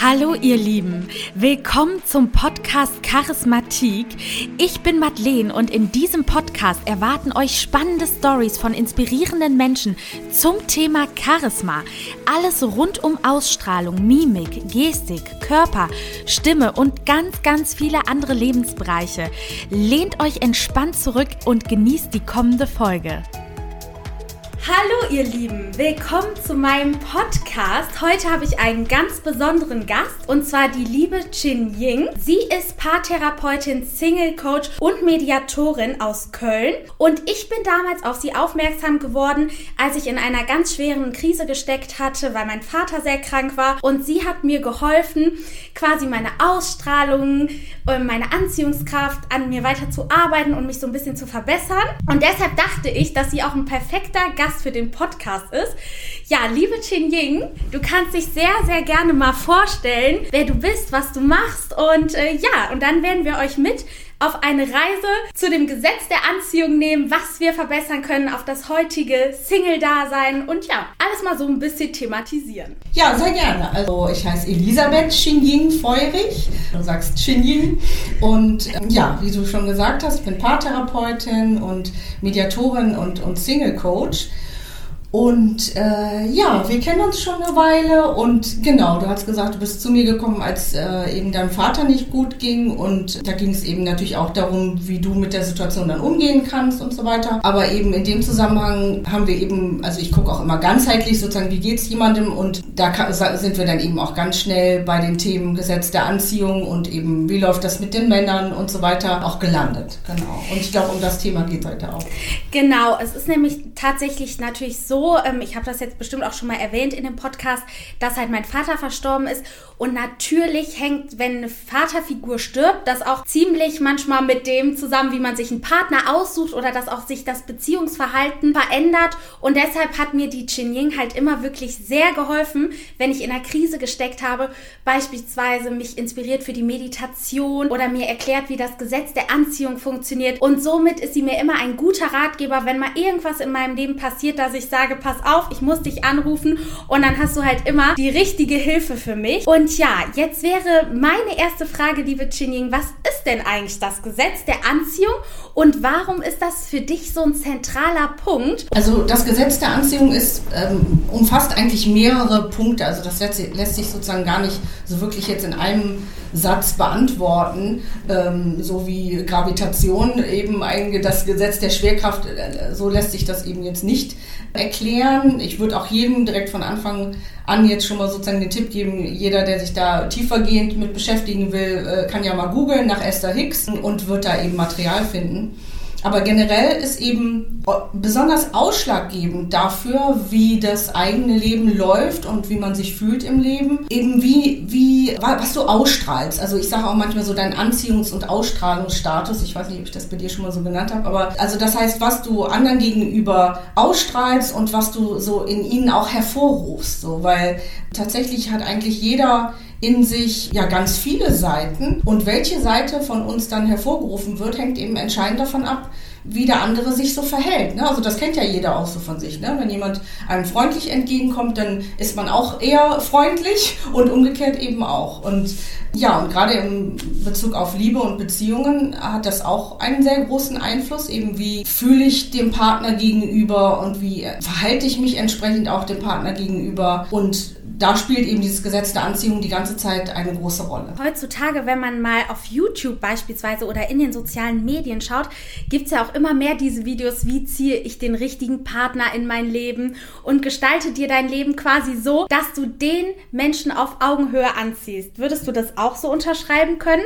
Hallo ihr Lieben, willkommen zum Podcast Charismatik. Ich bin Madeleine und in diesem Podcast erwarten euch spannende Stories von inspirierenden Menschen zum Thema Charisma. Alles rund um Ausstrahlung, Mimik, Gestik, Körper, Stimme und ganz, ganz viele andere Lebensbereiche. Lehnt euch entspannt zurück und genießt die kommende Folge. Hallo ihr Lieben, willkommen zu meinem Podcast. Heute habe ich einen ganz besonderen Gast und zwar die liebe Chin Ying. Sie ist Paartherapeutin, Single Coach und Mediatorin aus Köln und ich bin damals auf sie aufmerksam geworden, als ich in einer ganz schweren Krise gesteckt hatte, weil mein Vater sehr krank war und sie hat mir geholfen, quasi meine Ausstrahlung, und meine Anziehungskraft an mir weiter zu arbeiten und mich so ein bisschen zu verbessern. Und deshalb dachte ich, dass sie auch ein perfekter Gast Gast für den Podcast ist. Ja, liebe Chin Ying, du kannst dich sehr, sehr gerne mal vorstellen, wer du bist, was du machst und äh, ja, und dann werden wir euch mit auf eine Reise zu dem Gesetz der Anziehung nehmen, was wir verbessern können auf das heutige Single-Dasein und ja, alles mal so ein bisschen thematisieren. Ja, sehr gerne. Also ich heiße Elisabeth Xinjing Feurig. Du sagst Xinjing. Und ähm, ja, wie du schon gesagt hast, ich bin Paartherapeutin und Mediatorin und, und Single-Coach. Und äh, ja, wir kennen uns schon eine Weile und genau, du hast gesagt, du bist zu mir gekommen, als äh, eben deinem Vater nicht gut ging und da ging es eben natürlich auch darum, wie du mit der Situation dann umgehen kannst und so weiter. Aber eben in dem Zusammenhang haben wir eben, also ich gucke auch immer ganzheitlich sozusagen, wie geht's jemandem und da sind wir dann eben auch ganz schnell bei den Themen Gesetz der Anziehung und eben wie läuft das mit den Männern und so weiter auch gelandet. Genau. Und ich glaube, um das Thema geht heute auch. Genau, es ist nämlich tatsächlich natürlich so, ähm, ich habe das jetzt bestimmt auch schon mal erwähnt in dem Podcast, dass halt mein Vater verstorben ist. Und natürlich hängt, wenn eine Vaterfigur stirbt, das auch ziemlich manchmal mit dem zusammen, wie man sich einen Partner aussucht oder dass auch sich das Beziehungsverhalten verändert. Und deshalb hat mir die Chin Ying halt immer wirklich sehr geholfen, wenn ich in einer Krise gesteckt habe, beispielsweise mich inspiriert für die Meditation oder mir erklärt, wie das Gesetz der Anziehung funktioniert. Und somit ist sie mir immer ein guter Ratgeber, wenn mal irgendwas in meinem Leben passiert, dass ich sage, sage, pass auf, ich muss dich anrufen und dann hast du halt immer die richtige Hilfe für mich. Und ja, jetzt wäre meine erste Frage, liebe Chinying, was ist denn eigentlich das Gesetz der Anziehung und warum ist das für dich so ein zentraler Punkt? Also das Gesetz der Anziehung ist, ähm, umfasst eigentlich mehrere Punkte. Also das lässt, lässt sich sozusagen gar nicht so wirklich jetzt in einem Satz beantworten, ähm, so wie Gravitation eben ein, das Gesetz der Schwerkraft, äh, so lässt sich das eben jetzt nicht erklären. Ich würde auch jedem direkt von Anfang an jetzt schon mal sozusagen den Tipp geben, jeder, der sich da tiefergehend mit beschäftigen will, äh, kann ja mal googeln nach Esther Hicks und wird da eben Material finden. Aber generell ist eben besonders ausschlaggebend dafür, wie das eigene Leben läuft und wie man sich fühlt im Leben, eben wie, wie, was du ausstrahlst. Also ich sage auch manchmal so dein Anziehungs- und Ausstrahlungsstatus. Ich weiß nicht, ob ich das bei dir schon mal so genannt habe, aber also das heißt, was du anderen gegenüber ausstrahlst und was du so in ihnen auch hervorrufst. So, weil tatsächlich hat eigentlich jeder in sich ja ganz viele Seiten. Und welche Seite von uns dann hervorgerufen wird, hängt eben entscheidend davon ab, wie der andere sich so verhält. Ne? Also das kennt ja jeder auch so von sich. Ne? Wenn jemand einem freundlich entgegenkommt, dann ist man auch eher freundlich und umgekehrt eben auch. Und ja, und gerade im Bezug auf Liebe und Beziehungen hat das auch einen sehr großen Einfluss. Eben wie fühle ich dem Partner gegenüber und wie verhalte ich mich entsprechend auch dem Partner gegenüber. Und da spielt eben dieses Gesetz der Anziehung die ganze Zeit eine große Rolle. Heutzutage, wenn man mal auf YouTube beispielsweise oder in den sozialen Medien schaut, gibt es ja auch immer mehr diese Videos, wie ziehe ich den richtigen Partner in mein Leben und gestalte dir dein Leben quasi so, dass du den Menschen auf Augenhöhe anziehst. Würdest du das auch so unterschreiben können?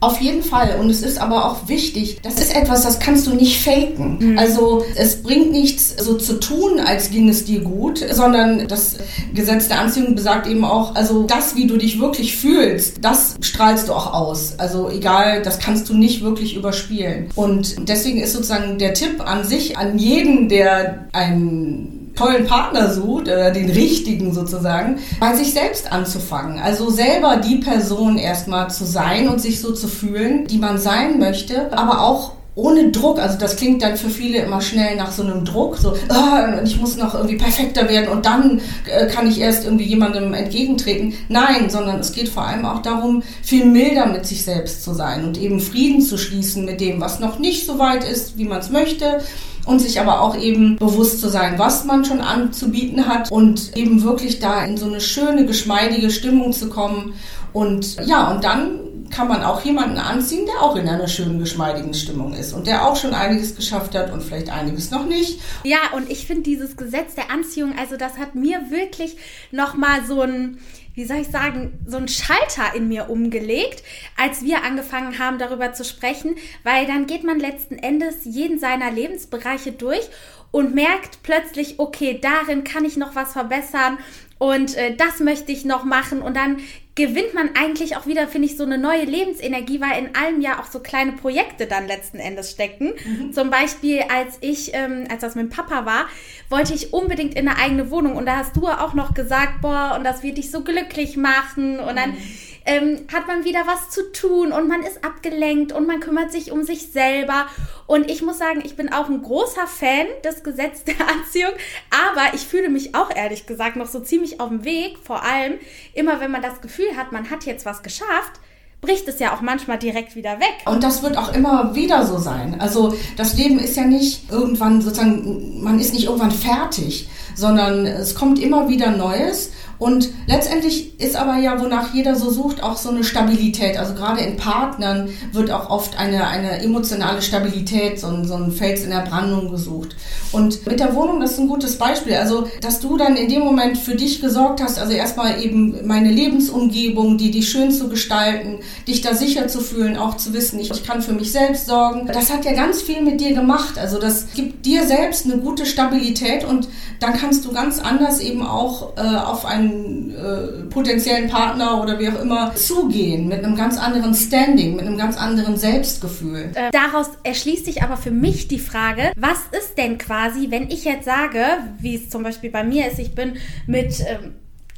Auf jeden Fall. Und es ist aber auch wichtig, das ist etwas, das kannst du nicht faken. Mhm. Also es bringt nichts so zu tun, als ging es dir gut, sondern das Gesetz der Anziehung besagt eben auch, also das, wie du dich wirklich fühlst, das strahlst du auch aus. Also egal, das kannst du nicht wirklich überspielen. Und deswegen ist sozusagen der Tipp an sich, an jeden, der einen tollen Partner sucht, oder den richtigen sozusagen, bei sich selbst anzufangen. Also selber die Person erstmal zu sein und sich so zu fühlen, die man sein möchte, aber auch ohne Druck, also das klingt dann für viele immer schnell nach so einem Druck, so, ah, ich muss noch irgendwie perfekter werden und dann äh, kann ich erst irgendwie jemandem entgegentreten. Nein, sondern es geht vor allem auch darum, viel milder mit sich selbst zu sein und eben Frieden zu schließen mit dem, was noch nicht so weit ist, wie man es möchte und sich aber auch eben bewusst zu sein, was man schon anzubieten hat und eben wirklich da in so eine schöne, geschmeidige Stimmung zu kommen. Und ja, und dann kann man auch jemanden anziehen, der auch in einer schönen, geschmeidigen Stimmung ist und der auch schon einiges geschafft hat und vielleicht einiges noch nicht. Ja, und ich finde dieses Gesetz der Anziehung, also das hat mir wirklich nochmal so ein wie soll ich sagen, so ein Schalter in mir umgelegt, als wir angefangen haben, darüber zu sprechen, weil dann geht man letzten Endes jeden seiner Lebensbereiche durch und merkt plötzlich, okay, darin kann ich noch was verbessern und äh, das möchte ich noch machen und dann gewinnt man eigentlich auch wieder, finde ich, so eine neue Lebensenergie, weil in allem ja auch so kleine Projekte dann letzten Endes stecken. Mhm. Zum Beispiel, als ich, ähm, als das mit dem Papa war, wollte ich unbedingt in eine eigene Wohnung und da hast du auch noch gesagt, boah, und das wird dich so glücklich machen und dann mhm ähm, hat man wieder was zu tun und man ist abgelenkt und man kümmert sich um sich selber. Und ich muss sagen, ich bin auch ein großer Fan des Gesetzes der Anziehung, aber ich fühle mich auch ehrlich gesagt noch so ziemlich auf dem Weg. Vor allem immer, wenn man das Gefühl hat, man hat jetzt was geschafft, bricht es ja auch manchmal direkt wieder weg. Und das wird auch immer wieder so sein. Also das Leben ist ja nicht irgendwann sozusagen, man ist nicht irgendwann fertig, sondern es kommt immer wieder Neues. Und letztendlich ist aber ja, wonach jeder so sucht, auch so eine Stabilität. Also gerade in Partnern wird auch oft eine, eine emotionale Stabilität, so ein, so ein Fels in der Brandung gesucht. Und mit der Wohnung, das ist ein gutes Beispiel. Also, dass du dann in dem Moment für dich gesorgt hast, also erstmal eben meine Lebensumgebung, die dich schön zu gestalten, dich da sicher zu fühlen, auch zu wissen, ich, ich kann für mich selbst sorgen. Das hat ja ganz viel mit dir gemacht. Also, das gibt dir selbst eine gute Stabilität und dann kannst du ganz anders eben auch äh, auf einen einen äh, potenziellen Partner oder wie auch immer zugehen, mit einem ganz anderen Standing, mit einem ganz anderen Selbstgefühl. Äh, daraus erschließt sich aber für mich die Frage, was ist denn quasi, wenn ich jetzt sage, wie es zum Beispiel bei mir ist, ich bin mit ähm,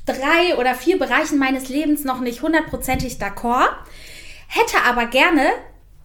drei oder vier Bereichen meines Lebens noch nicht hundertprozentig d'accord, hätte aber gerne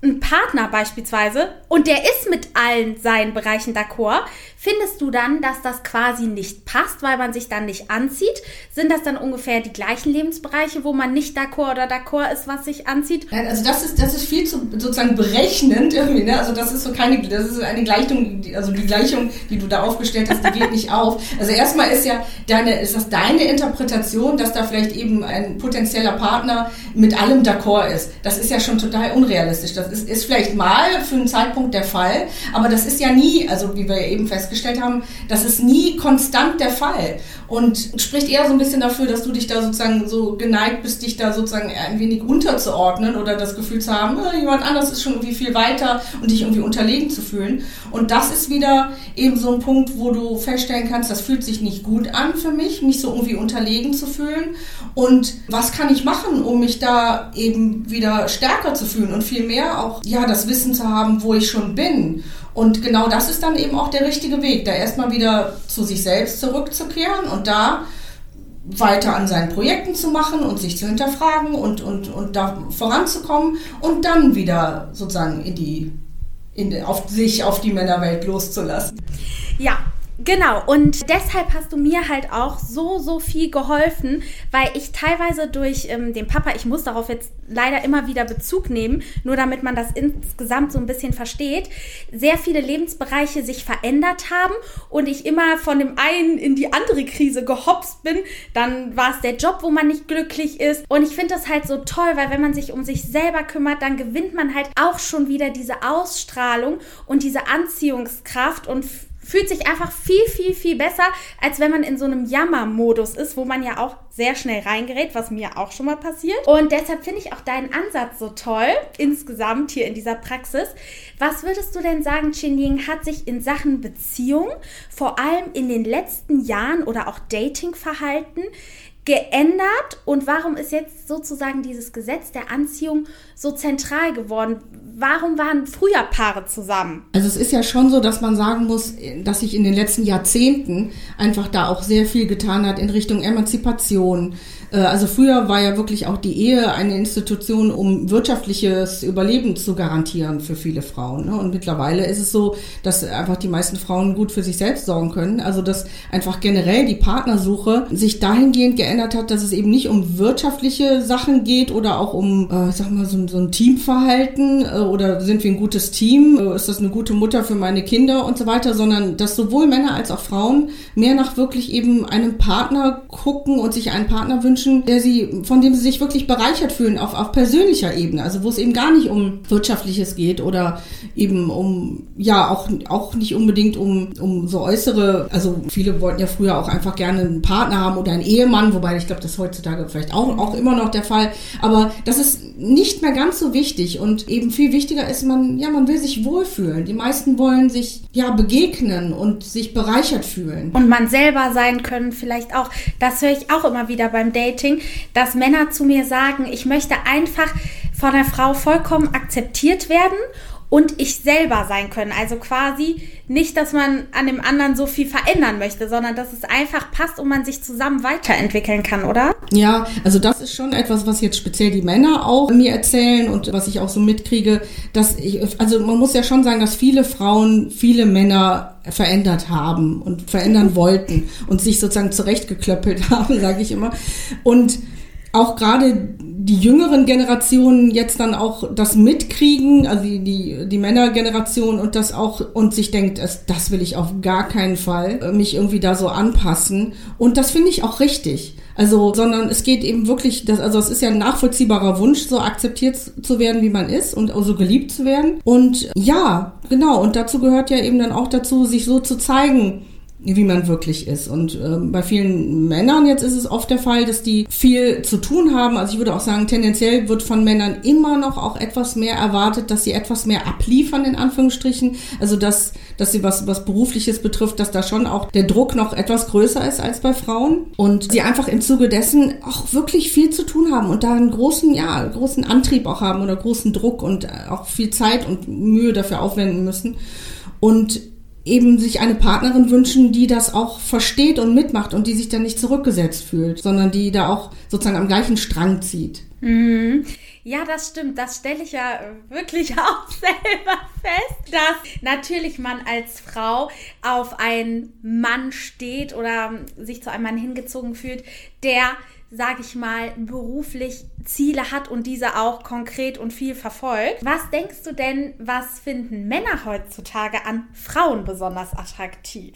einen Partner beispielsweise und der ist mit allen seinen Bereichen d'accord, findest du dann, dass das quasi nicht passt, weil man sich dann nicht anzieht? Sind das dann ungefähr die gleichen Lebensbereiche, wo man nicht d'accord oder d'accord ist, was sich anzieht? Also das ist, das ist viel zu sozusagen berechnend irgendwie, ne? Also das ist so keine, das ist eine Gleichung, also die Gleichung, die du da aufgestellt hast, die geht nicht auf. Also erstmal ist ja deine, ist das deine Interpretation, dass da vielleicht eben ein potenzieller Partner mit allem d'accord ist. Das ist ja schon total unrealistisch. Das ist, ist vielleicht mal für einen Zeitpunkt der Fall, aber das ist ja nie, also wie wir eben festgestellt haben, das ist nie konstant der Fall und spricht eher so ein bisschen dafür, dass du dich da sozusagen so geneigt bist, dich da sozusagen ein wenig unterzuordnen oder das Gefühl zu haben, äh, jemand anders ist schon irgendwie viel weiter und dich irgendwie unterlegen zu fühlen. Und das ist wieder eben so ein Punkt, wo du feststellen kannst, das fühlt sich nicht gut an für mich, mich so irgendwie unterlegen zu fühlen. Und was kann ich machen, um mich da eben wieder stärker zu fühlen und viel mehr auch, ja, das Wissen zu haben, wo ich schon bin. Und genau das ist dann eben auch der richtige Weg, da erstmal wieder zu sich selbst zurückzukehren und da weiter an seinen Projekten zu machen und sich zu hinterfragen und, und, und da voranzukommen und dann wieder sozusagen in die, in, auf sich, auf die Männerwelt loszulassen. Ja, Genau, und deshalb hast du mir halt auch so, so viel geholfen, weil ich teilweise durch ähm, den Papa, ich muss darauf jetzt leider immer wieder Bezug nehmen, nur damit man das insgesamt so ein bisschen versteht, sehr viele Lebensbereiche sich verändert haben und ich immer von dem einen in die andere Krise gehopst bin. Dann war es der Job, wo man nicht glücklich ist. Und ich finde das halt so toll, weil wenn man sich um sich selber kümmert, dann gewinnt man halt auch schon wieder diese Ausstrahlung und diese Anziehungskraft und fühlt sich einfach viel, viel, viel besser, als wenn man in so einem Jammermodus ist, wo man ja auch sehr schnell reingerät, was mir auch schon mal passiert. Und deshalb finde ich auch deinen Ansatz so toll, insgesamt hier in dieser Praxis. Was würdest du denn sagen, Ying, hat sich in Sachen Beziehung, vor allem in den letzten Jahren oder auch Datingverhalten, geändert und warum ist jetzt sozusagen dieses Gesetz der Anziehung so zentral geworden? Warum waren früher Paare zusammen? Also es ist ja schon so, dass man sagen muss, dass sich in den letzten Jahrzehnten einfach da auch sehr viel getan hat in Richtung Emanzipation, also früher war ja wirklich auch die Ehe eine Institution, um wirtschaftliches Überleben zu garantieren für viele Frauen. Ne? Und mittlerweile ist es so, dass einfach die meisten Frauen gut für sich selbst sorgen können. Also dass einfach generell die Partnersuche sich dahingehend geändert hat, dass es eben nicht um wirtschaftliche Sachen geht oder auch um, äh, ich sag mal, so, ein Teamverhalten äh, oder sind wir ein gutes Team, äh, ist das eine gute Mutter für meine Kinder und so weiter, sondern dass sowohl Männer als auch Frauen mehr nach wirklich eben einem Partner gucken und sich einen Partner wünschen, der sie, von dem sie sich wirklich bereichert fühlen auf, auf persönlicher Ebene. Also wo es eben gar nicht um Wirtschaftliches geht oder eben um, ja, auch, auch nicht unbedingt um, um so äußere, also viele wollten ja früher auch einfach gerne einen Partner haben oder einen Ehemann, wobei ich glaube, das ist heutzutage vielleicht auch, auch immer noch der Fall. Aber das ist nicht mehr ganz so wichtig und eben viel wichtiger ist, man, ja, man will sich wohlfühlen. Die meisten wollen sich ja begegnen und sich bereichert fühlen. Und man selber sein können vielleicht auch. Das höre ich auch immer wieder beim Dating, dass Männer zu mir sagen, ich möchte einfach von der Frau vollkommen akzeptiert werden und ich selber sein können. Also quasi nicht, dass man an dem anderen so viel verändern möchte, sondern dass es einfach passt und man sich zusammen weiterentwickeln kann, oder? Ja, also das ist schon etwas, was jetzt speziell die Männer auch mir erzählen und was ich auch so mitkriege, dass ich, also man muss ja schon sagen, dass viele Frauen, viele Männer verändert haben und verändern wollten und sich sozusagen zurechtgeklöppelt haben, sage ich immer. Und auch gerade die jüngeren Generationen jetzt dann auch das mitkriegen, also die, die, die Männergeneration und das auch und sich denkt, das, das will ich auf gar keinen Fall äh, mich irgendwie da so anpassen. Und das finde ich auch richtig. Also, sondern es geht eben wirklich, das, also es ist ja ein nachvollziehbarer Wunsch, so akzeptiert zu werden, wie man ist und so geliebt zu werden. Und ja, genau. Und dazu gehört ja eben dann auch dazu, sich so zu zeigen, wie man wirklich ist. Und äh, bei vielen Männern jetzt ist es oft der Fall, dass die viel zu tun haben. Also ich würde auch sagen, tendenziell wird von Männern immer noch auch etwas mehr erwartet, dass sie etwas mehr abliefern, in Anführungsstrichen. Also dass, dass sie was, was Berufliches betrifft, dass da schon auch der Druck noch etwas größer ist als bei Frauen. Und sie einfach im Zuge dessen auch wirklich viel zu tun haben und da einen großen, ja, großen Antrieb auch haben oder großen Druck und auch viel Zeit und Mühe dafür aufwenden müssen. Und eben sich eine Partnerin wünschen, die das auch versteht und mitmacht und die sich dann nicht zurückgesetzt fühlt, sondern die da auch sozusagen am gleichen Strang zieht. Mhm. Ja, das stimmt. Das stelle ich ja wirklich auch selber fest, dass natürlich man als Frau auf einen Mann steht oder sich zu einem Mann hingezogen fühlt, der sage ich mal, beruflich Ziele hat und diese auch konkret und viel verfolgt. Was denkst du denn, was finden Männer heutzutage an Frauen besonders attraktiv?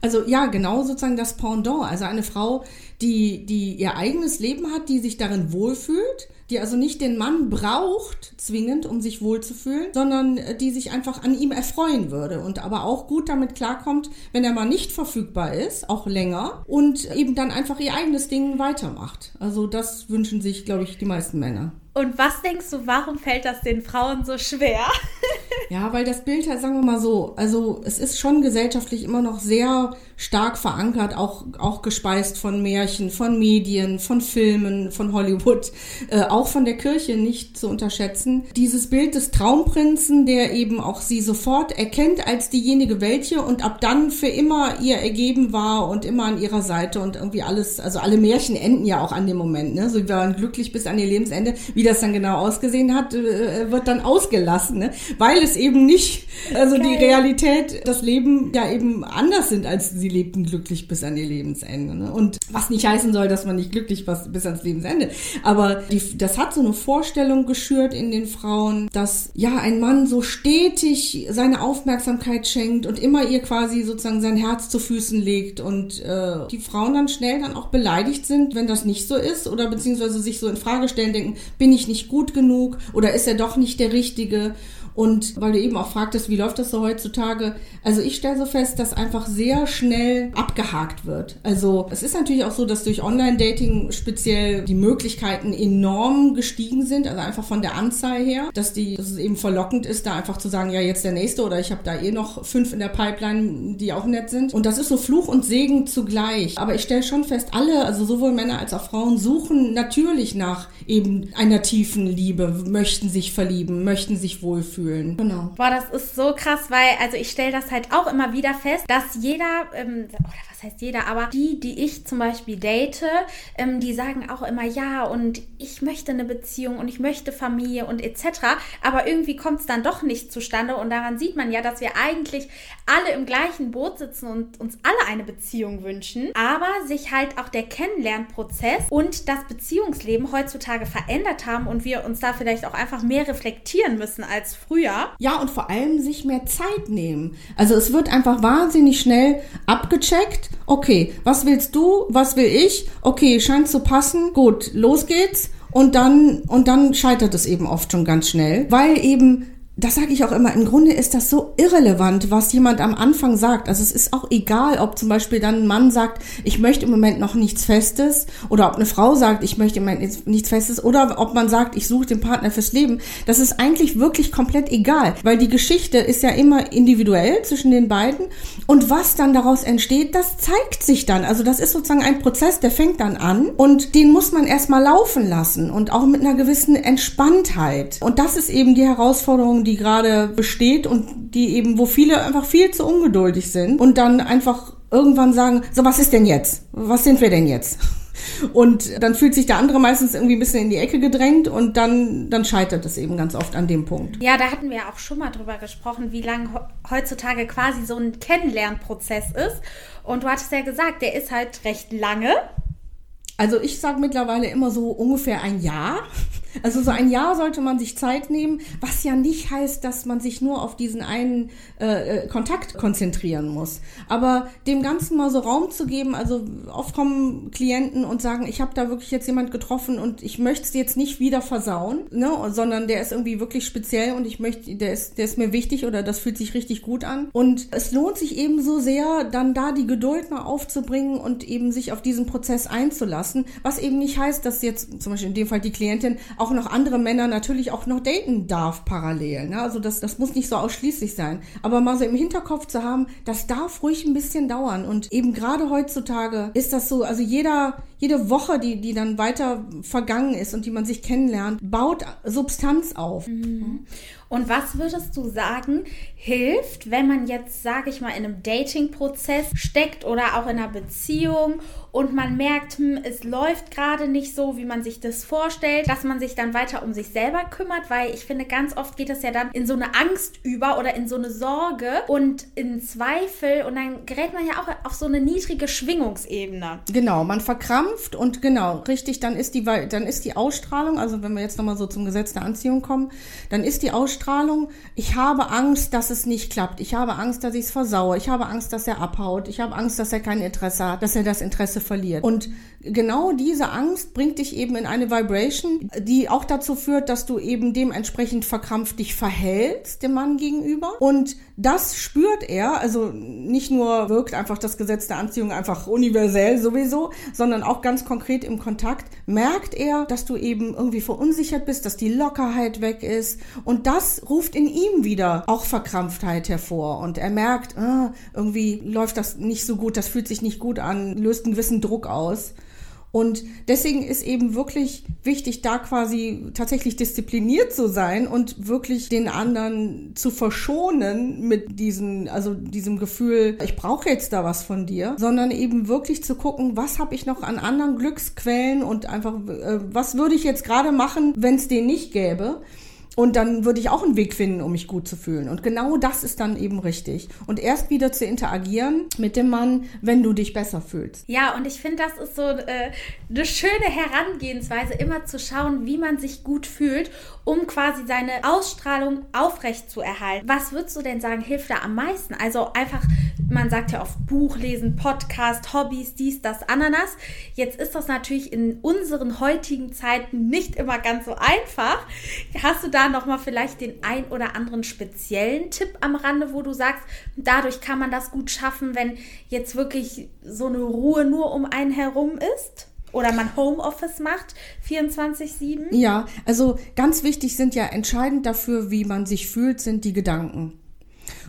Also ja, genau sozusagen das Pendant. Also eine Frau, die, die ihr eigenes Leben hat, die sich darin wohlfühlt, die also nicht den Mann braucht, zwingend, um sich wohlzufühlen, sondern äh, die sich einfach an ihm erfreuen würde und aber auch gut damit klarkommt, wenn er mal nicht verfügbar ist, auch länger und eben dann einfach ihr eigenes Ding weitermacht. Also das wünschen sich, glaube ich, die meisten Männer. Und was denkst du, warum fällt das den Frauen so schwer? ja, weil das Bild halt, sagen wir mal so, also es ist schon gesellschaftlich immer noch sehr stark verankert, auch, auch gespeist von Märchen, von Medien, von Filmen, von Hollywood, äh, auch von der Kirche nicht zu unterschätzen. Dieses Bild des Traumprinzen, der eben auch sie sofort erkennt als diejenige welche und ab dann für immer ihr ergeben war und immer an ihrer Seite und irgendwie alles, also alle Märchen enden ja auch an dem Moment, ne? So, wir waren glücklich bis an ihr Lebensende. Wie das dann genau ausgesehen hat, äh, wird dann ausgelassen, ne? weil es eben nicht, also Geil. die Realität, das Leben ja eben anders sind, als sie lebten glücklich bis an ihr Lebensende. Ne? Und was nicht heißen soll, dass man nicht glücklich war bis ans Lebensende. Aber die, das hat so eine Vorstellung geschürt in den Frauen, dass ja ein Mann so stetig seine Aufmerksamkeit schenkt und immer ihr quasi sozusagen sein Herz zu Füßen legt und äh, die Frauen dann schnell dann auch beleidigt sind, wenn das nicht so ist oder beziehungsweise sich so in Frage stellen, denken, bin ich nicht gut genug oder ist er doch nicht der Richtige? Und weil du eben auch fragtest, wie läuft das so heutzutage? Also ich stelle so fest, dass einfach sehr schnell abgehakt wird. Also es ist natürlich auch so, dass durch Online-Dating speziell die Möglichkeiten enorm gestiegen sind, also einfach von der Anzahl her, dass, die, dass es eben verlockend ist, da einfach zu sagen, ja, jetzt der nächste oder ich habe da eh noch fünf in der Pipeline, die auch nett sind. Und das ist so Fluch und Segen zugleich. Aber ich stelle schon fest, alle, also sowohl Männer als auch Frauen, suchen natürlich nach eben einer tiefen Liebe, möchten sich verlieben, möchten sich wohlfühlen fühlen. Genau. Boah, das ist so krass, weil, also ich stelle das halt auch immer wieder fest, dass jeder, ähm, oder was heißt jeder, aber die, die ich zum Beispiel date, ähm, die sagen auch immer ja und ich möchte eine Beziehung und ich möchte Familie und etc. Aber irgendwie kommt es dann doch nicht zustande und daran sieht man ja, dass wir eigentlich alle im gleichen Boot sitzen und uns alle eine Beziehung wünschen, aber sich halt auch der Kennenlernprozess und das Beziehungsleben heutzutage verändert haben und wir uns da vielleicht auch einfach mehr reflektieren müssen als früher. Ja, und vor allem sich mehr Zeit nehmen. Also es wird einfach wahnsinnig schnell abgecheckt. Okay, was willst du? Was will ich? Okay, scheint zu passen. Gut, los geht's. Und dann, und dann scheitert es eben oft schon ganz schnell, weil eben das sage ich auch immer, im Grunde ist das so irrelevant, was jemand am Anfang sagt. Also es ist auch egal, ob zum Beispiel dann ein Mann sagt, ich möchte im Moment noch nichts Festes, oder ob eine Frau sagt, ich möchte im Moment nichts Festes, oder ob man sagt, ich suche den Partner fürs Leben. Das ist eigentlich wirklich komplett egal, weil die Geschichte ist ja immer individuell zwischen den beiden. Und was dann daraus entsteht, das zeigt sich dann. Also das ist sozusagen ein Prozess, der fängt dann an und den muss man erstmal laufen lassen und auch mit einer gewissen Entspanntheit. Und das ist eben die Herausforderung, die gerade besteht und die eben, wo viele einfach viel zu ungeduldig sind und dann einfach irgendwann sagen, so was ist denn jetzt? Was sind wir denn jetzt? Und dann fühlt sich der andere meistens irgendwie ein bisschen in die Ecke gedrängt und dann, dann scheitert es eben ganz oft an dem Punkt. Ja, da hatten wir auch schon mal drüber gesprochen, wie lang heutzutage quasi so ein Kennenlernprozess ist. Und du hattest ja gesagt, der ist halt recht lange. Also ich sage mittlerweile immer so ungefähr ein Jahr. Also so ein Jahr sollte man sich Zeit nehmen, was ja nicht heißt, dass man sich nur auf diesen einen äh, äh, Kontakt konzentrieren muss. Aber dem Ganzen mal so Raum zu geben, also oft kommen Klienten und sagen, ich habe da wirklich jetzt jemand getroffen und ich möchte es jetzt nicht wieder versauen, ne, sondern der ist irgendwie wirklich speziell und ich möchte, der ist, der ist mir wichtig oder das fühlt sich richtig gut an. Und es lohnt sich eben so sehr, dann da die Geduld mal aufzubringen und eben sich auf diesen Prozess einzulassen, was eben nicht heißt, dass jetzt zum Beispiel in dem Fall die Klientin auch auch noch andere Männer natürlich auch noch daten darf parallel. Ne? Also das, das muss nicht so ausschließlich sein. Aber mal so im Hinterkopf zu haben, das darf ruhig ein bisschen dauern. Und eben gerade heutzutage ist das so, also jeder, jede Woche, die, die dann weiter vergangen ist und die man sich kennenlernt, baut Substanz auf. Mhm. Und was würdest du sagen, hilft, wenn man jetzt, sage ich mal, in einem Dating-Prozess steckt oder auch in einer Beziehung und man merkt, hm, es läuft gerade nicht so, wie man sich das vorstellt, dass man sich dann weiter um sich selber kümmert, weil ich finde, ganz oft geht es ja dann in so eine Angst über oder in so eine Sorge und in Zweifel und dann gerät man ja auch auf so eine niedrige Schwingungsebene. Genau, man verkrampft und genau, richtig, dann ist die, dann ist die Ausstrahlung, also wenn wir jetzt nochmal so zum Gesetz der Anziehung kommen, dann ist die Ausstrahlung Ausstrahlung, ich habe Angst, dass es nicht klappt. Ich habe Angst, dass ich es versaue. Ich habe Angst, dass er abhaut. Ich habe Angst, dass er kein Interesse hat, dass er das Interesse verliert. Und genau diese Angst bringt dich eben in eine Vibration, die auch dazu führt, dass du eben dementsprechend verkrampft dich verhältst dem Mann gegenüber. Und das spürt er, also nicht nur wirkt einfach das Gesetz der Anziehung einfach universell sowieso, sondern auch ganz konkret im Kontakt, merkt er, dass du eben irgendwie verunsichert bist, dass die Lockerheit weg ist. Und das ruft in ihm wieder auch Verkrampftheit hervor. Und er merkt, ah, irgendwie läuft das nicht so gut, das fühlt sich nicht gut an, löst einen gewissen Druck aus. Und deswegen ist eben wirklich wichtig, da quasi tatsächlich diszipliniert zu sein und wirklich den anderen zu verschonen mit diesem, also diesem Gefühl, ich brauche jetzt da was von dir, sondern eben wirklich zu gucken, was habe ich noch an anderen Glücksquellen und einfach, äh, was würde ich jetzt gerade machen, wenn es den nicht gäbe. Und dann würde ich auch einen Weg finden, um mich gut zu fühlen. Und genau das ist dann eben richtig. Und erst wieder zu interagieren mit dem Mann, wenn du dich besser fühlst. Ja, und ich finde, das ist so äh, eine schöne Herangehensweise, immer zu schauen, wie man sich gut fühlt, um quasi seine Ausstrahlung aufrecht zu erhalten. Was würdest du denn sagen, hilft da am meisten? Also einfach man sagt ja oft Buch lesen, Podcast, Hobbys, dies, das, Ananas. Jetzt ist das natürlich in unseren heutigen Zeiten nicht immer ganz so einfach. Hast du da noch mal vielleicht den ein oder anderen speziellen Tipp am Rande, wo du sagst, dadurch kann man das gut schaffen, wenn jetzt wirklich so eine Ruhe nur um einen herum ist? oder man Homeoffice macht, 24-7? Ja, also ganz wichtig sind ja entscheidend dafür, wie man sich fühlt, sind die Gedanken.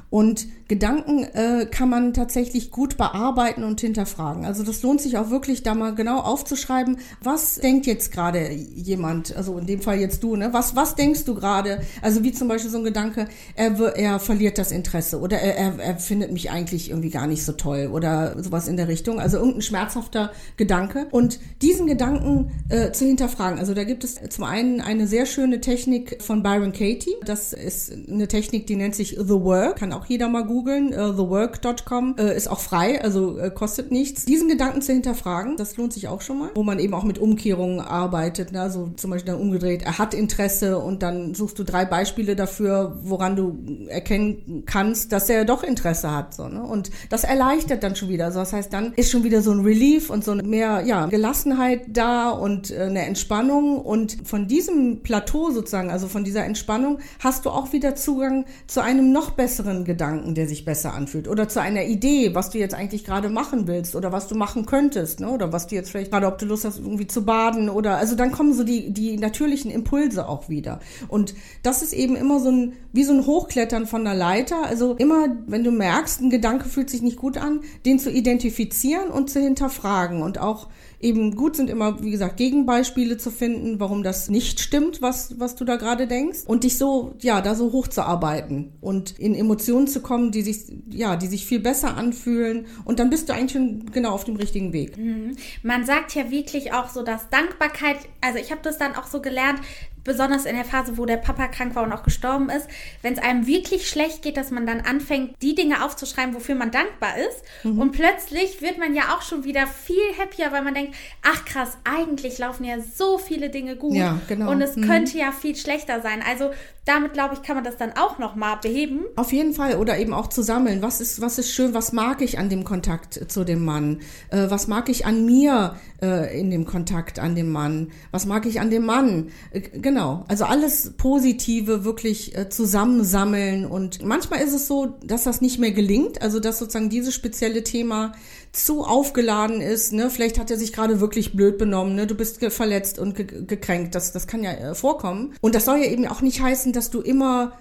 Und Gedanken äh, kann man tatsächlich gut bearbeiten und hinterfragen. Also das lohnt sich auch wirklich, da mal genau aufzuschreiben, was denkt jetzt gerade jemand, also in dem Fall jetzt du, ne? Was, was denkst du gerade? Also wie zum Beispiel so ein Gedanke, er, er verliert das Interesse oder er, er, er findet mich eigentlich irgendwie gar nicht so toll oder sowas in der Richtung. Also irgendein schmerzhafter Gedanke. Und diesen Gedanken äh, zu hinterfragen. Also da gibt es zum einen eine sehr schöne Technik von Byron Katie. Das ist eine Technik, die nennt sich The Work. Kann auch jeder mal googeln. Uh, thework.com uh, ist auch frei, also uh, kostet nichts. Diesen Gedanken zu hinterfragen, das lohnt sich auch schon mal. Wo man eben auch mit Umkehrungen arbeitet. Ne? Also zum Beispiel dann umgedreht, er hat Interesse und dann suchst du drei Beispiele dafür, woran du erkennen kannst, dass er doch Interesse hat. So, ne? Und das erleichtert dann schon wieder. Also das heißt, dann ist schon wieder so ein Relief und so mehr ja, Gelassenheit da und äh, eine Entspannung. Und von diesem Plateau sozusagen, also von dieser Entspannung, hast du auch wieder Zugang zu einem noch besseren Gedanken, der sich besser anfühlt. Oder zu einer Idee, was du jetzt eigentlich gerade machen willst oder was du machen könntest. Ne? Oder was du jetzt vielleicht gerade, ob du Lust hast, irgendwie zu baden oder also dann kommen so die, die natürlichen Impulse auch wieder. Und das ist eben immer so ein, wie so ein Hochklettern von einer Leiter. Also immer, wenn du merkst, ein Gedanke fühlt sich nicht gut an, den zu identifizieren und zu hinterfragen und auch eben gut sind immer, wie gesagt, Gegenbeispiele zu finden, warum das nicht stimmt, was, was du da gerade denkst und dich so, ja, da so hochzuarbeiten und in Emotionen zu kommen, die sich, ja, die sich viel besser anfühlen und dann bist du eigentlich schon genau auf dem richtigen Weg. Mhm. Man sagt ja wirklich auch so, dass Dankbarkeit, also ich habe das dann auch so gelernt, besonders in der Phase, wo der Papa krank war und auch gestorben ist, wenn es einem wirklich schlecht geht, dass man dann anfängt, die Dinge aufzuschreiben, wofür man dankbar ist. Mhm. Und plötzlich wird man ja auch schon wieder viel happier, weil man denkt, ach krass, eigentlich laufen ja so viele Dinge gut. Ja, genau. Und es mhm. könnte ja viel schlechter sein. Also damit, glaube ich, kann man das dann auch nochmal beheben. Auf jeden Fall. Oder eben auch zu sammeln. Was ist, was ist schön? Was mag ich an dem Kontakt zu dem Mann? Äh, was mag ich an mir äh, in dem Kontakt an dem Mann? Was mag ich an dem Mann? Äh, genau. Also alles Positive wirklich äh, zusammensammeln. Und manchmal ist es so, dass das nicht mehr gelingt. Also, dass sozusagen dieses spezielle Thema zu aufgeladen ist. Ne? Vielleicht hat er sich gerade wirklich blöd benommen. Ne? Du bist verletzt und ge gekränkt. Das, das kann ja äh, vorkommen. Und das soll ja eben auch nicht heißen, dass du immer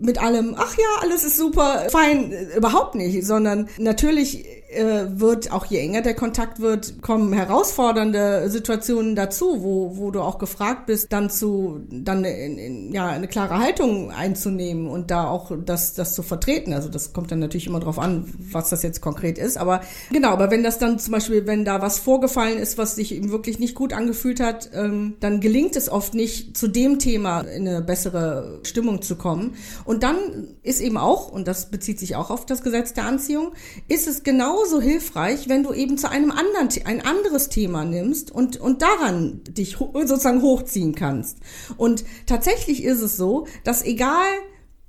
mit allem, ach ja, alles ist super, fein, äh, überhaupt nicht, sondern natürlich wird, auch je enger der Kontakt wird, kommen herausfordernde Situationen dazu, wo, wo du auch gefragt bist, dann zu, dann in, in, ja, eine klare Haltung einzunehmen und da auch das, das zu vertreten. Also das kommt dann natürlich immer drauf an, was das jetzt konkret ist. Aber genau, aber wenn das dann zum Beispiel, wenn da was vorgefallen ist, was sich eben wirklich nicht gut angefühlt hat, ähm, dann gelingt es oft nicht, zu dem Thema in eine bessere Stimmung zu kommen. Und dann ist eben auch, und das bezieht sich auch auf das Gesetz der Anziehung, ist es genau genauso hilfreich, wenn du eben zu einem anderen, ein anderes Thema nimmst und, und daran dich sozusagen hochziehen kannst. Und tatsächlich ist es so, dass egal,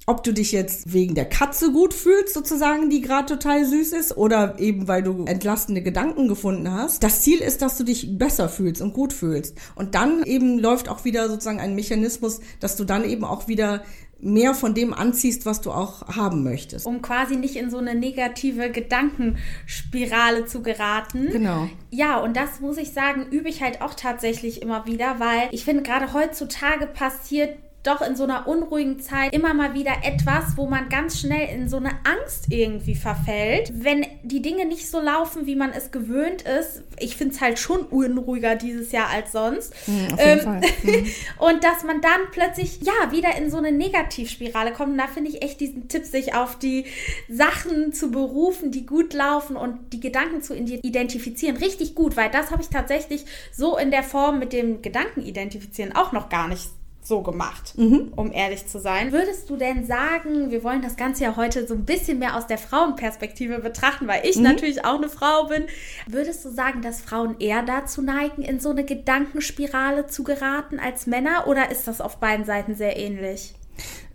ob du dich jetzt wegen der Katze gut fühlst, sozusagen, die gerade total süß ist, oder eben weil du entlastende Gedanken gefunden hast. Das Ziel ist, dass du dich besser fühlst und gut fühlst. Und dann eben läuft auch wieder sozusagen ein Mechanismus, dass du dann eben auch wieder mehr von dem anziehst, was du auch haben möchtest. Um quasi nicht in so eine negative Gedankenspirale zu geraten. Genau. Ja, und das muss ich sagen, übe ich halt auch tatsächlich immer wieder, weil ich finde, gerade heutzutage passiert doch in so einer unruhigen Zeit immer mal wieder etwas, wo man ganz schnell in so eine Angst irgendwie verfällt. Wenn die Dinge nicht so laufen, wie man es gewöhnt ist, ich finde es halt schon unruhiger dieses Jahr als sonst. Mhm, auf jeden ähm, Fall. Mhm. und dass man dann plötzlich, ja, wieder in so eine Negativspirale kommt. Und da finde ich echt diesen Tipp, sich auf die Sachen zu berufen, die gut laufen und die Gedanken zu identifizieren, richtig gut, weil das habe ich tatsächlich so in der Form mit dem Gedanken identifizieren auch noch gar nicht so gemacht, mhm. um ehrlich zu sein. Würdest du denn sagen, wir wollen das Ganze ja heute so ein bisschen mehr aus der Frauenperspektive betrachten, weil ich mhm. natürlich auch eine Frau bin. Würdest du sagen, dass Frauen eher dazu neigen, in so eine Gedankenspirale zu geraten als Männer oder ist das auf beiden Seiten sehr ähnlich?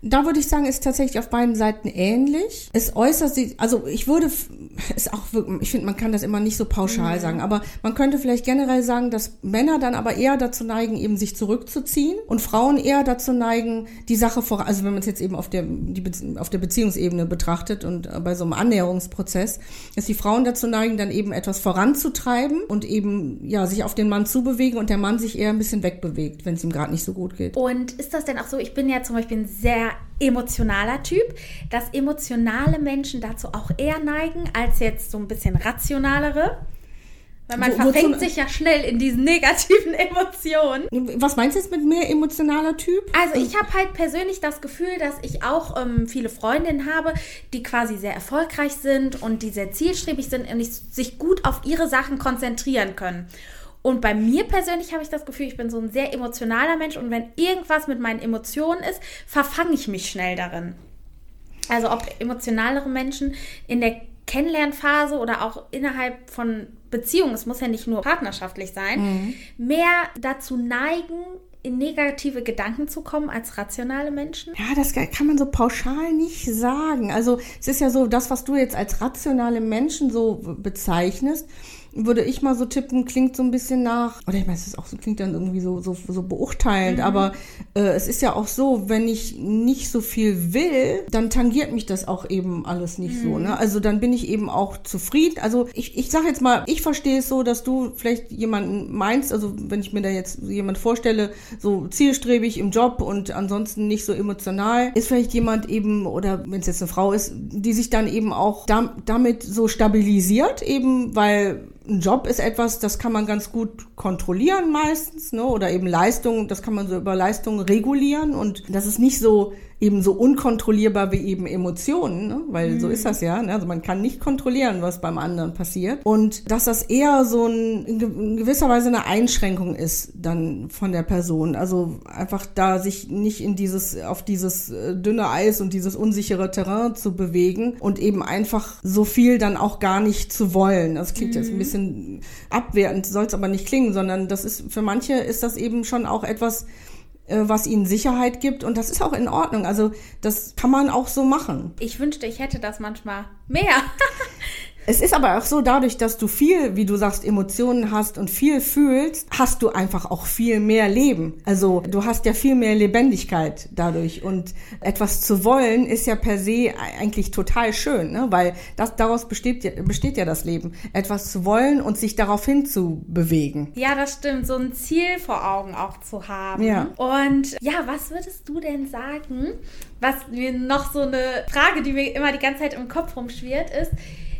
Da würde ich sagen, ist tatsächlich auf beiden Seiten ähnlich. Es äußert sich, also ich würde, ist auch, ich finde, man kann das immer nicht so pauschal mhm. sagen, aber man könnte vielleicht generell sagen, dass Männer dann aber eher dazu neigen, eben sich zurückzuziehen und Frauen eher dazu neigen, die Sache vor, also wenn man es jetzt eben auf der, die, auf der Beziehungsebene betrachtet und bei so einem Annäherungsprozess, dass die Frauen dazu neigen, dann eben etwas voranzutreiben und eben, ja, sich auf den Mann zubewegen und der Mann sich eher ein bisschen wegbewegt, wenn es ihm gerade nicht so gut geht. Und ist das denn auch so, ich bin ja zum Beispiel ein sehr emotionaler Typ, dass emotionale Menschen dazu auch eher neigen als jetzt so ein bisschen rationalere. Weil man wo, verfängt sich ja schnell in diesen negativen Emotionen. Was meinst du jetzt mit mehr emotionaler Typ? Also ich habe halt persönlich das Gefühl, dass ich auch ähm, viele Freundinnen habe, die quasi sehr erfolgreich sind und die sehr zielstrebig sind und sich gut auf ihre Sachen konzentrieren können. Und bei mir persönlich habe ich das Gefühl, ich bin so ein sehr emotionaler Mensch und wenn irgendwas mit meinen Emotionen ist, verfange ich mich schnell darin. Also ob emotionalere Menschen in der Kennenlernphase oder auch innerhalb von Beziehungen, es muss ja nicht nur partnerschaftlich sein, mhm. mehr dazu neigen, in negative Gedanken zu kommen als rationale Menschen? Ja, das kann man so pauschal nicht sagen. Also es ist ja so, das, was du jetzt als rationale Menschen so bezeichnest, würde ich mal so tippen, klingt so ein bisschen nach, oder ich meine, es ist auch so, klingt dann irgendwie so, so, so beurteilend, mhm. aber äh, es ist ja auch so, wenn ich nicht so viel will, dann tangiert mich das auch eben alles nicht mhm. so. Ne? Also dann bin ich eben auch zufrieden. Also ich, ich sage jetzt mal, ich verstehe es so, dass du vielleicht jemanden meinst, also wenn ich mir da jetzt jemand vorstelle, so zielstrebig im Job und ansonsten nicht so emotional, ist vielleicht jemand eben, oder wenn es jetzt eine Frau ist, die sich dann eben auch da, damit so stabilisiert, eben weil ein Job ist etwas, das kann man ganz gut kontrollieren meistens, ne? oder eben Leistung, das kann man so über Leistung regulieren und das ist nicht so eben so unkontrollierbar wie eben Emotionen, ne? weil mhm. so ist das ja. Ne? Also man kann nicht kontrollieren, was beim anderen passiert. Und dass das eher so ein, in gewisser Weise eine Einschränkung ist dann von der Person. Also einfach da sich nicht in dieses, auf dieses äh, dünne Eis und dieses unsichere Terrain zu bewegen und eben einfach so viel dann auch gar nicht zu wollen. Das klingt mhm. jetzt ein mhm. bisschen abwertend, soll es aber nicht klingen, sondern das ist, für manche ist das eben schon auch etwas, was ihnen Sicherheit gibt. Und das ist auch in Ordnung. Also das kann man auch so machen. Ich wünschte, ich hätte das manchmal mehr. Es ist aber auch so, dadurch, dass du viel, wie du sagst, Emotionen hast und viel fühlst, hast du einfach auch viel mehr Leben. Also du hast ja viel mehr Lebendigkeit dadurch. Und etwas zu wollen ist ja per se eigentlich total schön, ne? weil das, daraus besteht ja, besteht ja das Leben. Etwas zu wollen und sich darauf hin zu bewegen. Ja, das stimmt. So ein Ziel vor Augen auch zu haben. Ja. Und ja, was würdest du denn sagen, was mir noch so eine Frage, die mir immer die ganze Zeit im Kopf rumschwirrt, ist,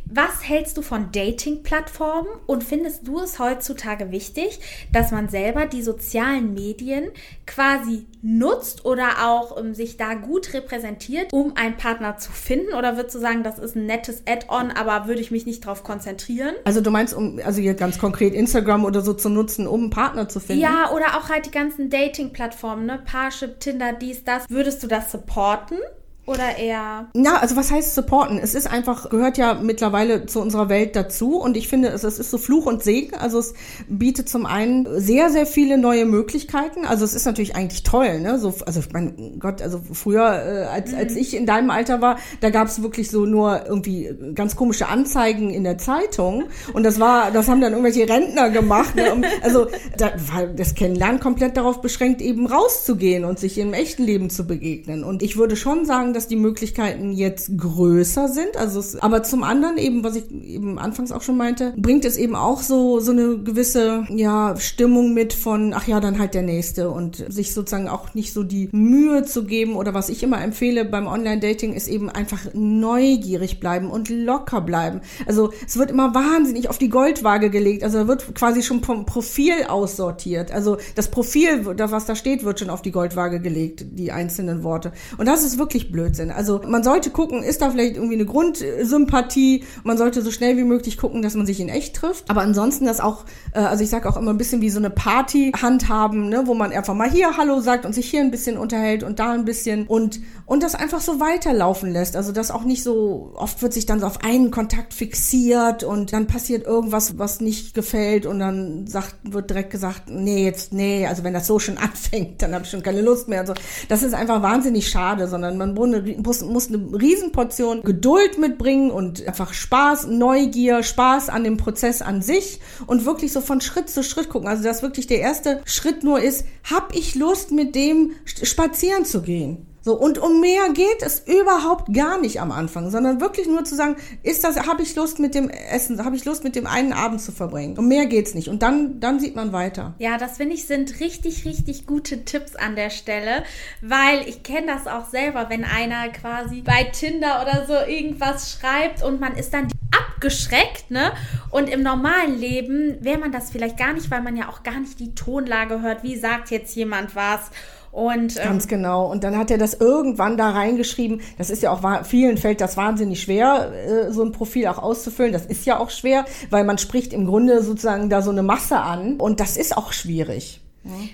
was hältst du von Dating-Plattformen und findest du es heutzutage wichtig, dass man selber die sozialen Medien quasi nutzt oder auch um, ähm, sich da gut repräsentiert, um einen Partner zu finden? Oder würdest du sagen, das ist ein nettes Add-on, aber würde ich mich nicht darauf konzentrieren? Also du meinst, um also hier ganz konkret Instagram oder so zu nutzen, um einen Partner zu finden? Ja, oder auch halt die ganzen Dating-Plattformen, ne? Parship, Tinder, dies, das. Würdest du das supporten? Oder eher? Ja, also was heißt supporten? Es ist einfach, gehört ja mittlerweile zu unserer Welt dazu und ich finde, es, es ist so Fluch und Segen. Also es bietet zum einen sehr, sehr viele neue Möglichkeiten. Also es ist natürlich eigentlich toll, ne? So, also mein Gott, also früher, äh, als, mhm. als ich in deinem Alter war, da gab es wirklich so nur irgendwie ganz komische Anzeigen in der Zeitung und das war, das haben dann irgendwelche Rentner gemacht. Ne? Also da war das Kennenlernen komplett darauf beschränkt, eben rauszugehen und sich im echten Leben zu begegnen. Und ich würde schon sagen, dass die Möglichkeiten jetzt größer sind. Also es, aber zum anderen eben, was ich eben anfangs auch schon meinte, bringt es eben auch so so eine gewisse ja Stimmung mit von ach ja dann halt der nächste und sich sozusagen auch nicht so die Mühe zu geben oder was ich immer empfehle beim Online-Dating ist eben einfach neugierig bleiben und locker bleiben. Also es wird immer wahnsinnig auf die Goldwaage gelegt. Also wird quasi schon vom Profil aussortiert. Also das Profil, was da steht, wird schon auf die Goldwaage gelegt, die einzelnen Worte. Und das ist wirklich blöd. Blödsinn. Also man sollte gucken, ist da vielleicht irgendwie eine Grundsympathie. Man sollte so schnell wie möglich gucken, dass man sich in echt trifft. Aber ansonsten das auch, äh, also ich sage auch immer ein bisschen wie so eine Party handhaben, ne, wo man einfach mal hier Hallo sagt und sich hier ein bisschen unterhält und da ein bisschen und und das einfach so weiterlaufen lässt. Also das auch nicht so oft wird sich dann so auf einen Kontakt fixiert und dann passiert irgendwas, was nicht gefällt und dann sagt wird direkt gesagt, nee jetzt nee, also wenn das so schon anfängt, dann habe ich schon keine Lust mehr. Also das ist einfach wahnsinnig schade, sondern man muss, muss eine Riesenportion Geduld mitbringen und einfach Spaß, Neugier, Spaß an dem Prozess an sich und wirklich so von Schritt zu Schritt gucken. Also dass wirklich der erste Schritt nur ist, hab ich Lust mit dem spazieren zu gehen? So, und um mehr geht es überhaupt gar nicht am Anfang, sondern wirklich nur zu sagen, ist das, habe ich Lust mit dem Essen, habe ich Lust mit dem einen Abend zu verbringen. Um mehr geht's nicht. Und dann, dann sieht man weiter. Ja, das finde ich sind richtig, richtig gute Tipps an der Stelle, weil ich kenne das auch selber, wenn einer quasi bei Tinder oder so irgendwas schreibt und man ist dann abgeschreckt, ne? Und im normalen Leben wäre man das vielleicht gar nicht, weil man ja auch gar nicht die Tonlage hört, wie sagt jetzt jemand was und, ähm, Ganz genau. Und dann hat er das irgendwann da reingeschrieben. Das ist ja auch, vielen fällt das wahnsinnig schwer, äh, so ein Profil auch auszufüllen. Das ist ja auch schwer, weil man spricht im Grunde sozusagen da so eine Masse an. Und das ist auch schwierig.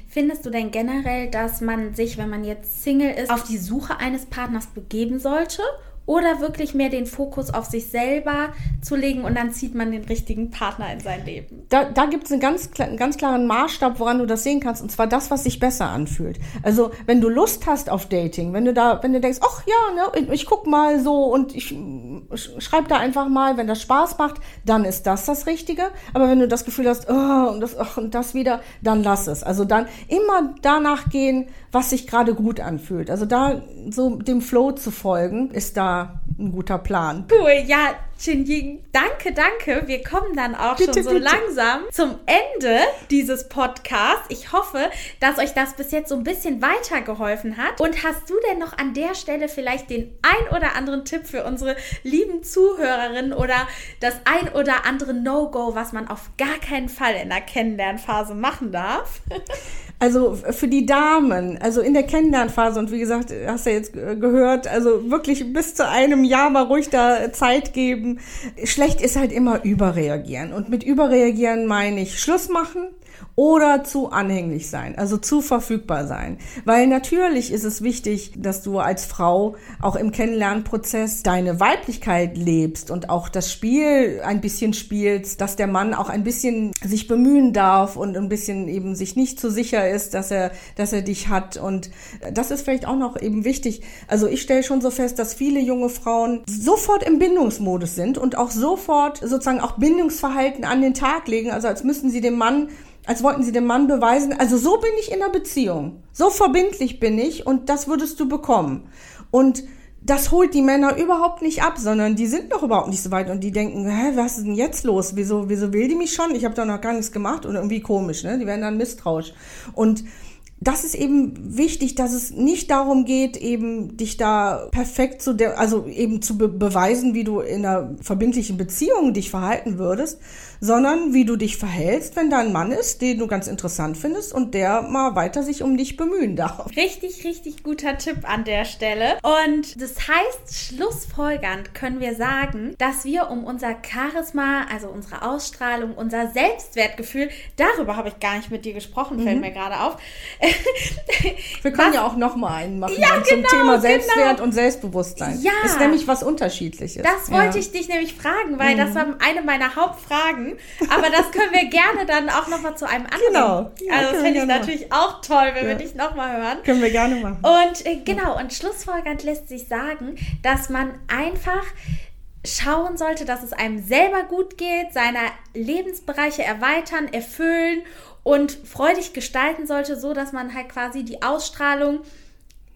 Findest du denn generell, dass man sich, wenn man jetzt Single ist, auf die Suche eines Partners begeben sollte? Oder wirklich mehr den Fokus auf sich selber zu legen und dann zieht man den richtigen Partner in sein Leben. Da, da gibt es einen ganz, einen ganz klaren Maßstab, woran du das sehen kannst, und zwar das, was sich besser anfühlt. Also wenn du Lust hast auf Dating, wenn du da, wenn du denkst, ach ja, ne, ich, guck mal so und ich schreib da einfach mal, wenn das Spaß macht, dann ist das das Richtige. Aber wenn du das Gefühl hast, oh, und das, oh, und das wieder, dann lass es. Also dann immer danach gehen, was sich gerade gut anfühlt. Also da so dem Flow zu folgen, ist da ein guter Plan. Cool, ja, Ying, danke, danke. Wir kommen dann auch bitte, schon so bitte. langsam zum Ende dieses Podcasts. Ich hoffe, dass euch das bis jetzt so ein bisschen weitergeholfen hat. Und hast du denn noch an der Stelle vielleicht den ein oder anderen Tipp für unsere lieben Zuhörerinnen oder das ein oder andere No-Go, was man auf gar keinen Fall in der Kennenlernphase machen darf? Also für die Damen, also in der Kennenlernphase und wie gesagt, hast du ja jetzt gehört, also wirklich bis zu einem Jahr mal ruhig da Zeit geben. Schlecht ist halt immer überreagieren. Und mit überreagieren meine ich Schluss machen, oder zu anhänglich sein, also zu verfügbar sein. Weil natürlich ist es wichtig, dass du als Frau auch im Kennenlernprozess deine Weiblichkeit lebst und auch das Spiel ein bisschen spielst, dass der Mann auch ein bisschen sich bemühen darf und ein bisschen eben sich nicht so sicher ist, dass er, dass er dich hat. Und das ist vielleicht auch noch eben wichtig. Also ich stelle schon so fest, dass viele junge Frauen sofort im Bindungsmodus sind und auch sofort sozusagen auch Bindungsverhalten an den Tag legen, also als müssten sie dem Mann als wollten sie dem Mann beweisen, also so bin ich in einer Beziehung. So verbindlich bin ich und das würdest du bekommen. Und das holt die Männer überhaupt nicht ab, sondern die sind noch überhaupt nicht so weit und die denken, hä, was ist denn jetzt los? Wieso, wieso will die mich schon? Ich habe doch noch gar nichts gemacht und irgendwie komisch, ne? Die werden dann misstrauisch. Und das ist eben wichtig, dass es nicht darum geht, eben dich da perfekt zu, der, also eben zu be beweisen, wie du in einer verbindlichen Beziehung dich verhalten würdest, sondern wie du dich verhältst, wenn da ein Mann ist, den du ganz interessant findest und der mal weiter sich um dich bemühen darf. Richtig, richtig guter Tipp an der Stelle. Und das heißt, schlussfolgernd können wir sagen, dass wir um unser Charisma, also unsere Ausstrahlung, unser Selbstwertgefühl, darüber habe ich gar nicht mit dir gesprochen, fällt mhm. mir gerade auf. wir können was, ja auch noch mal einen machen ja, zum genau, Thema Selbstwert genau. und Selbstbewusstsein. Ja. Ist nämlich was Unterschiedliches. Das wollte ja. ich dich nämlich fragen, weil mhm. das war eine meiner Hauptfragen aber das können wir gerne dann auch nochmal zu einem anderen. Genau. Ja, also das finde ich natürlich machen. auch toll, wenn ja. wir dich nochmal hören. Können wir gerne machen. Und äh, genau, und schlussfolgernd lässt sich sagen, dass man einfach schauen sollte, dass es einem selber gut geht, seine Lebensbereiche erweitern, erfüllen und freudig gestalten sollte, so dass man halt quasi die Ausstrahlung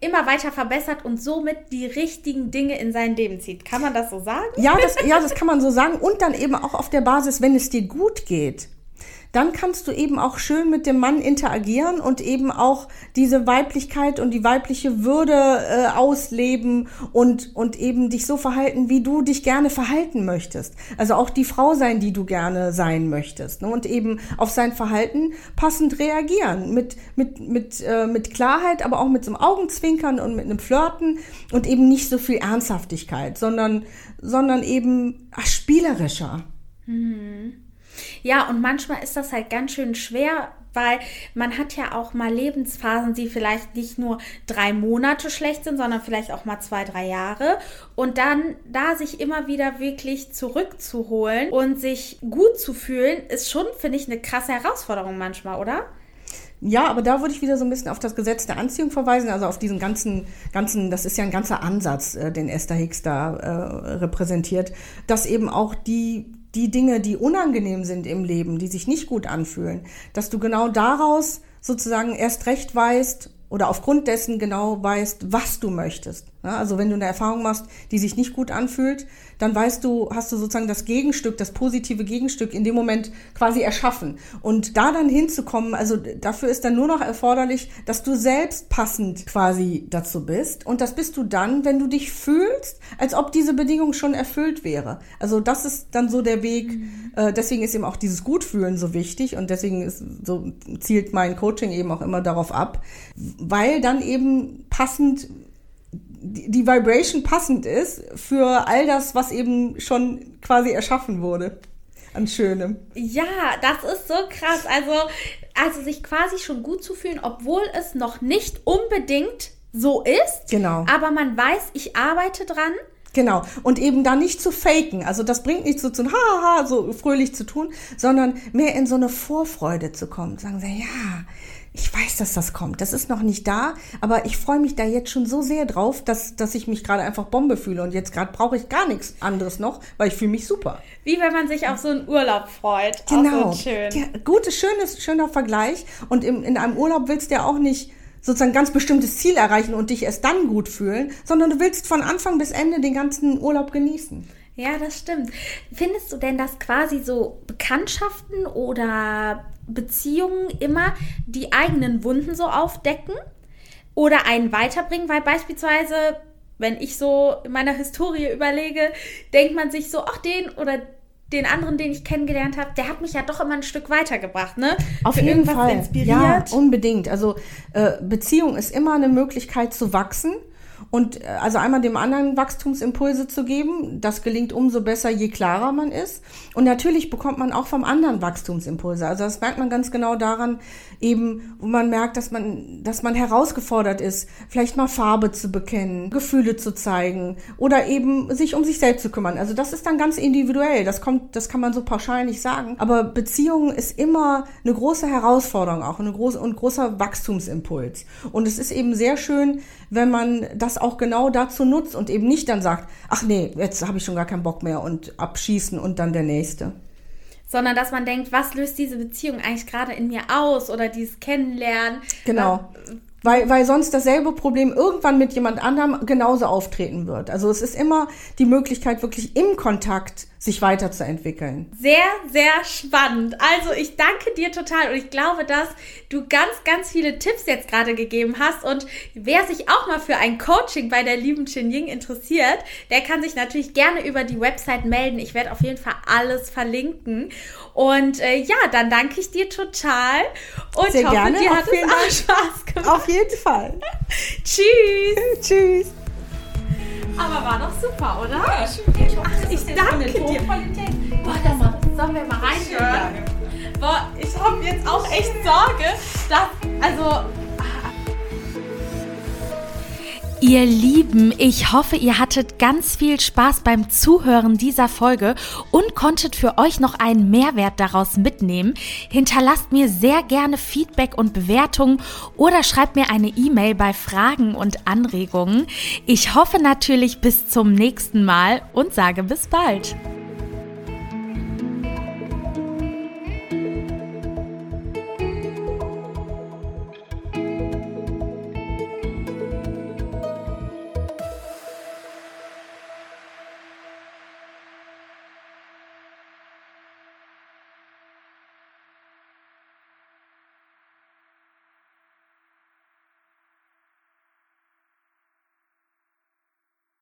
immer weiter verbessert und somit die richtigen Dinge in sein Leben zieht. Kann man das so sagen? Ja, das, ja, das kann man so sagen. Und dann eben auch auf der Basis, wenn es dir gut geht dann kannst du eben auch schön mit dem Mann interagieren und eben auch diese Weiblichkeit und die weibliche Würde äh, ausleben und, und eben dich so verhalten, wie du dich gerne verhalten möchtest. Also auch die Frau sein, die du gerne sein möchtest. Ne? Und eben auf sein Verhalten passend reagieren. Mit, mit, mit, äh, mit Klarheit, aber auch mit so einem Augenzwinkern und mit einem Flirten und eben nicht so viel Ernsthaftigkeit, sondern, sondern eben ach, spielerischer. Mhm. Ja, und manchmal ist das halt ganz schön schwer, weil man hat ja auch mal Lebensphasen, die vielleicht nicht nur drei Monate schlecht sind, sondern vielleicht auch mal zwei, drei Jahre. Und dann da sich immer wieder wirklich zurückzuholen und sich gut zu fühlen, ist schon, finde ich, eine krasse Herausforderung manchmal, oder? Ja, aber da würde ich wieder so ein bisschen auf das Gesetz der Anziehung verweisen, also auf diesen ganzen, ganzen, das ist ja ein ganzer Ansatz, äh, den Esther Hicks da äh, repräsentiert, dass eben auch die die Dinge, die unangenehm sind im Leben, die sich nicht gut anfühlen, dass du genau daraus sozusagen erst recht weißt, oder aufgrund dessen genau weißt, was du möchtest. Also wenn du eine Erfahrung machst, die sich nicht gut anfühlt, dann weißt du, hast du sozusagen das Gegenstück, das positive Gegenstück in dem Moment quasi erschaffen. Und da dann hinzukommen, also dafür ist dann nur noch erforderlich, dass du selbst passend quasi dazu bist. Und das bist du dann, wenn du dich fühlst, als ob diese Bedingung schon erfüllt wäre. Also das ist dann so der Weg. Mhm. Äh, deswegen ist eben auch dieses Gutfühlen so wichtig und deswegen ist so zielt mein Coaching eben auch immer darauf ab, weil dann eben passend die Vibration passend ist für all das, was eben schon quasi erschaffen wurde an Schönem. Ja, das ist so krass. Also, also sich quasi schon gut zu fühlen, obwohl es noch nicht unbedingt so ist. Genau. Aber man weiß, ich arbeite dran. Genau. Und eben da nicht zu faken. Also das bringt nicht so zu haha, so fröhlich zu tun, sondern mehr in so eine Vorfreude zu kommen. Sagen sie, ja, ich weiß, dass das kommt. Das ist noch nicht da, aber ich freue mich da jetzt schon so sehr drauf, dass, dass ich mich gerade einfach Bombe fühle. Und jetzt gerade brauche ich gar nichts anderes noch, weil ich fühle mich super. Wie wenn man sich auf so einen Urlaub freut. Genau. So schön. Ja, gutes, schönes, schöner Vergleich. Und im, in einem Urlaub willst du ja auch nicht sozusagen ganz bestimmtes Ziel erreichen und dich erst dann gut fühlen, sondern du willst von Anfang bis Ende den ganzen Urlaub genießen. Ja, das stimmt. Findest du denn, dass quasi so Bekanntschaften oder Beziehungen immer die eigenen Wunden so aufdecken oder einen weiterbringen? Weil beispielsweise, wenn ich so in meiner Historie überlege, denkt man sich so, ach, den oder den anderen, den ich kennengelernt habe, der hat mich ja doch immer ein Stück weitergebracht, ne? Auf Für jeden Fall. Inspiriert. Ja, unbedingt. Also äh, Beziehung ist immer eine Möglichkeit zu wachsen und äh, also einmal dem anderen Wachstumsimpulse zu geben. Das gelingt umso besser, je klarer man ist. Und natürlich bekommt man auch vom anderen Wachstumsimpulse. Also das merkt man ganz genau daran, eben, wo man merkt, dass man, dass man herausgefordert ist, vielleicht mal Farbe zu bekennen, Gefühle zu zeigen oder eben sich um sich selbst zu kümmern. Also das ist dann ganz individuell. Das kommt, das kann man so pauschal nicht sagen. Aber Beziehung ist immer eine große Herausforderung auch, eine große und großer Wachstumsimpuls. Und es ist eben sehr schön, wenn man das auch genau dazu nutzt und eben nicht dann sagt, ach nee, jetzt habe ich schon gar keinen Bock mehr und abschießen und dann der nächste. Sondern dass man denkt, was löst diese Beziehung eigentlich gerade in mir aus oder dieses Kennenlernen. Genau. Weil, weil sonst dasselbe Problem irgendwann mit jemand anderem genauso auftreten wird. Also es ist immer die Möglichkeit, wirklich im Kontakt sich weiterzuentwickeln. Sehr, sehr spannend. Also ich danke dir total und ich glaube, dass du ganz, ganz viele Tipps jetzt gerade gegeben hast und wer sich auch mal für ein Coaching bei der lieben Chin Ying interessiert, der kann sich natürlich gerne über die Website melden. Ich werde auf jeden Fall alles verlinken und äh, ja, dann danke ich dir total und sehr hoffe, gerne. dir hat es auch Spaß gemacht. Auf jeden Fall. Tschüss. Tschüss. Aber war doch super, oder? Ja, schön. Ich, Ach, ich danke dir. Boah, das sollen wir mal reinhören. Boah, ich habe jetzt auch echt Sorge, dass, also Ihr Lieben, ich hoffe, ihr hattet ganz viel Spaß beim Zuhören dieser Folge und konntet für euch noch einen Mehrwert daraus mitnehmen. Hinterlasst mir sehr gerne Feedback und Bewertungen oder schreibt mir eine E-Mail bei Fragen und Anregungen. Ich hoffe natürlich bis zum nächsten Mal und sage bis bald.